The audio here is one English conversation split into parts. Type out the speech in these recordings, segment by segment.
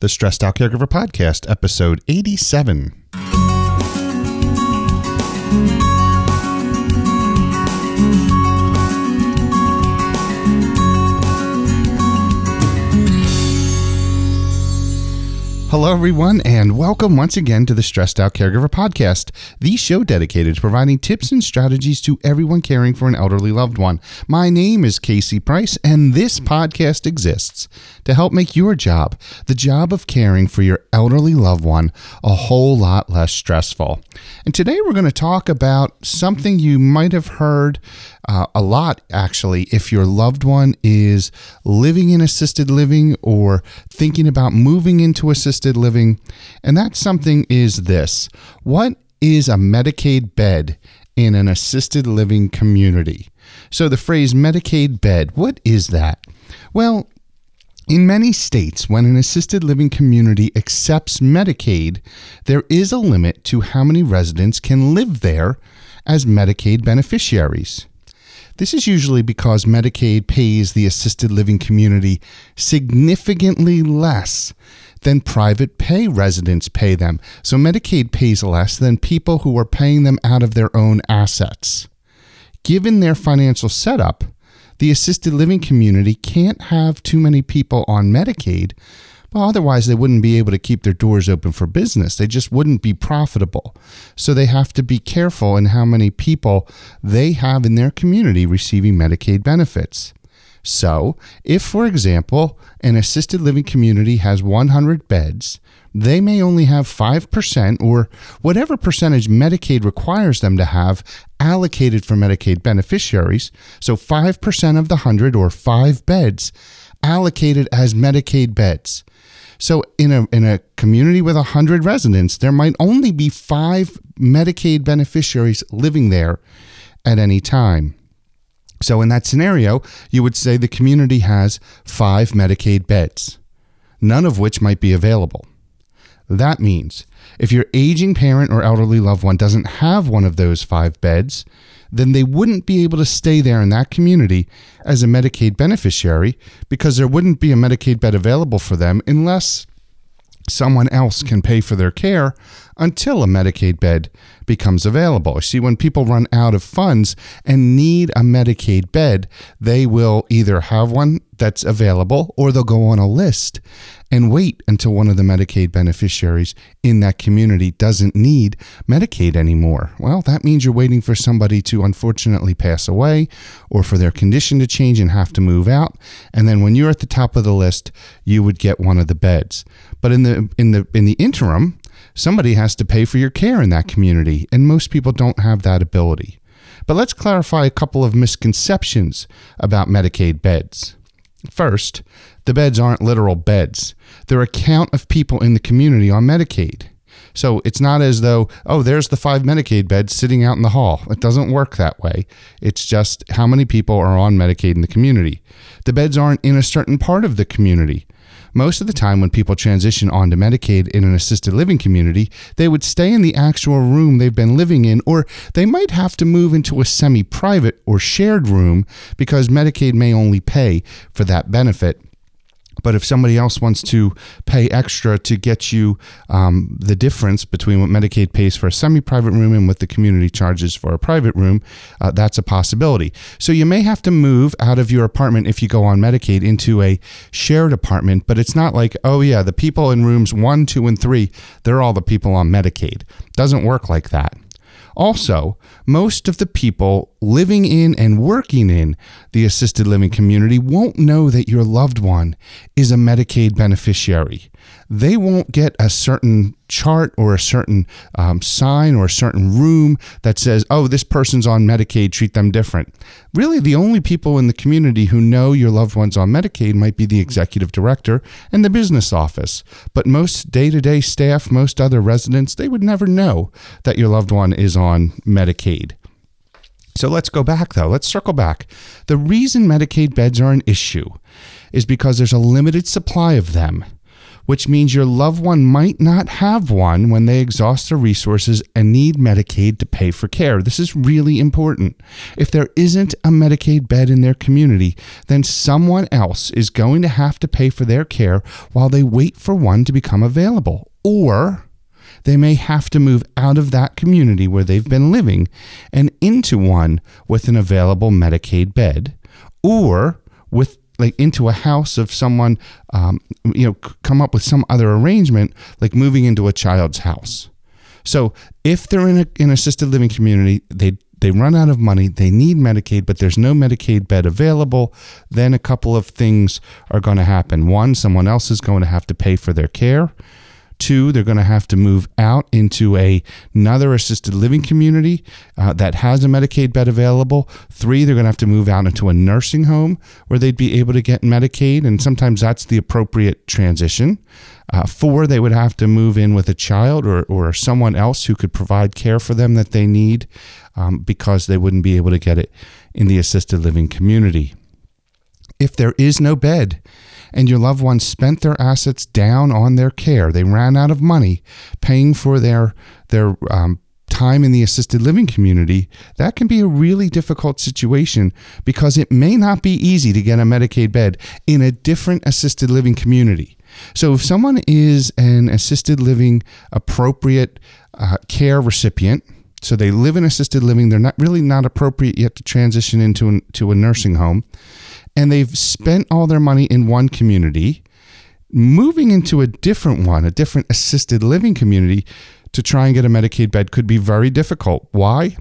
the Stressed Out Caregiver Podcast, episode 87. Hello, everyone, and welcome once again to the Stressed Out Caregiver Podcast, the show dedicated to providing tips and strategies to everyone caring for an elderly loved one. My name is Casey Price, and this podcast exists to help make your job, the job of caring for your elderly loved one, a whole lot less stressful. And today we're going to talk about something you might have heard uh, a lot, actually, if your loved one is living in assisted living or thinking about moving into assisted living. And that something is this What is a Medicaid bed in an assisted living community? So, the phrase Medicaid bed, what is that? Well, in many states, when an assisted living community accepts Medicaid, there is a limit to how many residents can live there as Medicaid beneficiaries. This is usually because Medicaid pays the assisted living community significantly less than private pay residents pay them. So Medicaid pays less than people who are paying them out of their own assets. Given their financial setup, the assisted living community can't have too many people on Medicaid. Well, otherwise, they wouldn't be able to keep their doors open for business. They just wouldn't be profitable. So they have to be careful in how many people they have in their community receiving Medicaid benefits. So, if, for example, an assisted living community has 100 beds, they may only have 5% or whatever percentage Medicaid requires them to have allocated for Medicaid beneficiaries. So 5% of the 100 or 5 beds allocated as Medicaid beds. So in a in a community with 100 residents, there might only be 5 Medicaid beneficiaries living there at any time. So, in that scenario, you would say the community has five Medicaid beds, none of which might be available. That means if your aging parent or elderly loved one doesn't have one of those five beds, then they wouldn't be able to stay there in that community as a Medicaid beneficiary because there wouldn't be a Medicaid bed available for them unless someone else can pay for their care until a Medicaid bed becomes available. See, when people run out of funds and need a Medicaid bed, they will either have one that's available or they'll go on a list and wait until one of the Medicaid beneficiaries in that community doesn't need Medicaid anymore. Well, that means you're waiting for somebody to unfortunately pass away or for their condition to change and have to move out. And then when you're at the top of the list, you would get one of the beds. But in the in the in the interim, somebody has to pay for your care in that community, and most people don't have that ability. But let's clarify a couple of misconceptions about Medicaid beds. First, the beds aren't literal beds. They're a count of people in the community on Medicaid. So it's not as though, oh, there's the five Medicaid beds sitting out in the hall. It doesn't work that way. It's just how many people are on Medicaid in the community. The beds aren't in a certain part of the community. Most of the time, when people transition onto Medicaid in an assisted living community, they would stay in the actual room they've been living in, or they might have to move into a semi private or shared room because Medicaid may only pay for that benefit. But if somebody else wants to pay extra to get you um, the difference between what Medicaid pays for a semi private room and what the community charges for a private room, uh, that's a possibility. So you may have to move out of your apartment if you go on Medicaid into a shared apartment, but it's not like, oh, yeah, the people in rooms one, two, and three, they're all the people on Medicaid. Doesn't work like that. Also, most of the people living in and working in the assisted living community won't know that your loved one is a Medicaid beneficiary. They won't get a certain chart or a certain um, sign or a certain room that says, oh, this person's on Medicaid, treat them different. Really, the only people in the community who know your loved one's on Medicaid might be the executive director and the business office. But most day to day staff, most other residents, they would never know that your loved one is on Medicaid. So let's go back though. Let's circle back. The reason Medicaid beds are an issue is because there's a limited supply of them which means your loved one might not have one when they exhaust their resources and need Medicaid to pay for care. This is really important. If there isn't a Medicaid bed in their community, then someone else is going to have to pay for their care while they wait for one to become available. Or they may have to move out of that community where they've been living and into one with an available Medicaid bed or with like into a house of someone, um, you know, come up with some other arrangement, like moving into a child's house. So if they're in a in an assisted living community, they they run out of money, they need Medicaid, but there's no Medicaid bed available, then a couple of things are going to happen. One, someone else is going to have to pay for their care. Two, they're going to have to move out into a, another assisted living community uh, that has a Medicaid bed available. Three, they're going to have to move out into a nursing home where they'd be able to get Medicaid, and sometimes that's the appropriate transition. Uh, four, they would have to move in with a child or, or someone else who could provide care for them that they need um, because they wouldn't be able to get it in the assisted living community. If there is no bed, and your loved ones spent their assets down on their care. They ran out of money paying for their their um, time in the assisted living community, that can be a really difficult situation because it may not be easy to get a Medicaid bed in a different assisted living community. So, if someone is an assisted living appropriate uh, care recipient, so they live in assisted living, they're not really not appropriate yet to transition into an, to a nursing home and they've spent all their money in one community, moving into a different one, a different assisted living community to try and get a Medicaid bed could be very difficult. Why?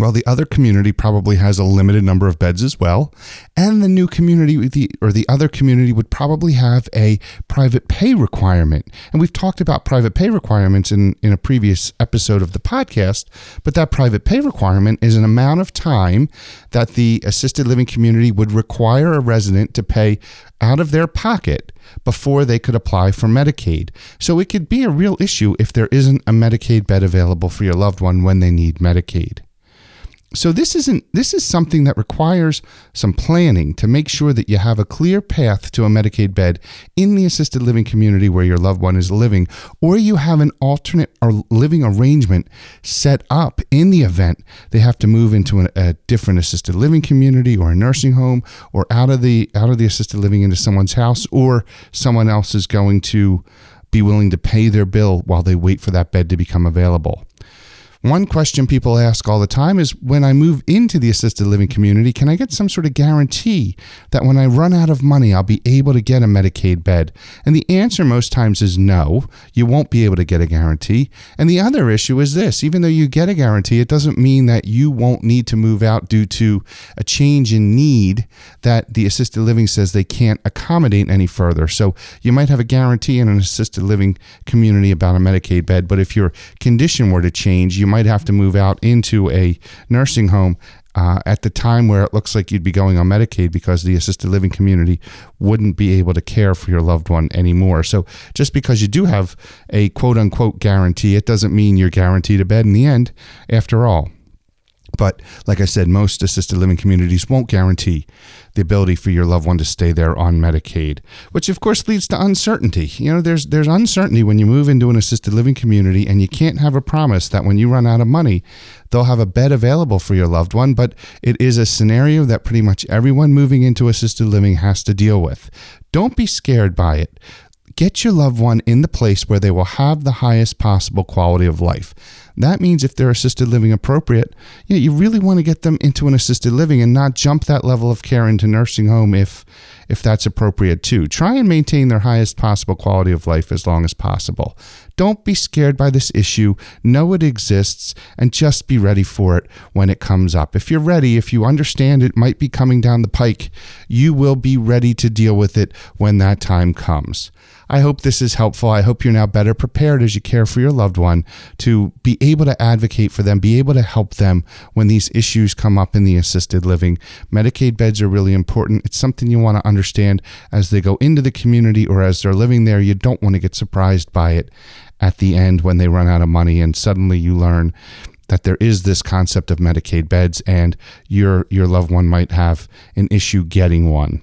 Well, the other community probably has a limited number of beds as well, and the new community or the other community would probably have a private pay requirement. And we've talked about private pay requirements in, in a previous episode of the podcast, but that private pay requirement is an amount of time that the assisted living community would require a resident to pay out of their pocket before they could apply for Medicaid. So it could be a real issue if there isn't a Medicaid bed available for your loved one when they need Medicaid so this isn't this is something that requires some planning to make sure that you have a clear path to a Medicaid bed in the assisted living community where your loved one is living or you have an alternate or living arrangement set up in the event they have to move into an, a different assisted living community or a nursing home or out of the out of the assisted living into someone's house or someone else is going to be willing to pay their bill while they wait for that bed to become available. One question people ask all the time is when I move into the assisted living community, can I get some sort of guarantee that when I run out of money, I'll be able to get a Medicaid bed? And the answer most times is no, you won't be able to get a guarantee. And the other issue is this even though you get a guarantee, it doesn't mean that you won't need to move out due to a change in need that the assisted living says they can't accommodate any further. So you might have a guarantee in an assisted living community about a Medicaid bed, but if your condition were to change, you might have to move out into a nursing home uh, at the time where it looks like you'd be going on Medicaid because the assisted living community wouldn't be able to care for your loved one anymore. So just because you do have a quote unquote guarantee, it doesn't mean you're guaranteed a bed in the end, after all. But like I said, most assisted living communities won't guarantee the ability for your loved one to stay there on Medicaid, which of course leads to uncertainty. You know, there's there's uncertainty when you move into an assisted living community and you can't have a promise that when you run out of money, they'll have a bed available for your loved one, but it is a scenario that pretty much everyone moving into assisted living has to deal with. Don't be scared by it. Get your loved one in the place where they will have the highest possible quality of life. That means if they're assisted living appropriate, you, know, you really want to get them into an assisted living and not jump that level of care into nursing home if if that's appropriate too. Try and maintain their highest possible quality of life as long as possible. Don't be scared by this issue. Know it exists and just be ready for it when it comes up. If you're ready, if you understand it might be coming down the pike, you will be ready to deal with it when that time comes. I hope this is helpful. I hope you're now better prepared as you care for your loved one to be able to advocate for them, be able to help them when these issues come up in the assisted living. Medicaid beds are really important. It's something you want to understand as they go into the community or as they're living there. You don't want to get surprised by it at the end when they run out of money and suddenly you learn that there is this concept of Medicaid beds and your your loved one might have an issue getting one.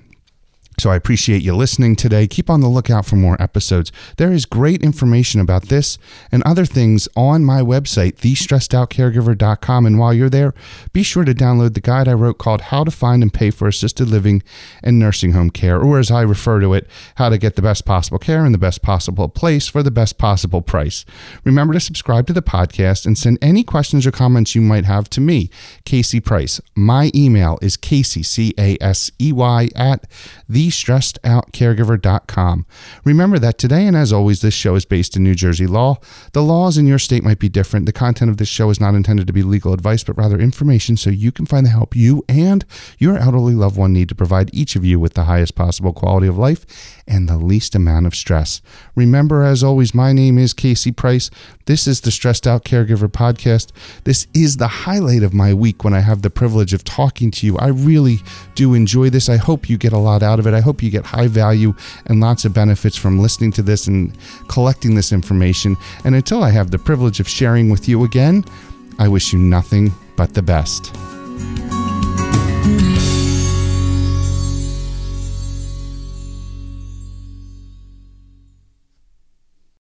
So I appreciate you listening today. Keep on the lookout for more episodes. There is great information about this and other things on my website, thestressedoutcaregiver.com. And while you're there, be sure to download the guide I wrote called How to Find and Pay for Assisted Living and Nursing Home Care, or as I refer to it, How to Get the Best Possible Care in the Best Possible Place for the Best Possible Price. Remember to subscribe to the podcast and send any questions or comments you might have to me, Casey Price. My email is Casey, C A S E Y, at the thestressedoutcaregiver.com. Remember that today and as always, this show is based in New Jersey law. The laws in your state might be different. The content of this show is not intended to be legal advice, but rather information so you can find the help you and your elderly loved one need to provide each of you with the highest possible quality of life and the least amount of stress. Remember, as always, my name is Casey Price. This is the Stressed Out Caregiver Podcast. This is the highlight of my week when I have the privilege of talking to you. I really do enjoy this. I hope you get a lot out of it. I hope you get high value and lots of benefits from listening to this and collecting this information. And until I have the privilege of sharing with you again, I wish you nothing but the best.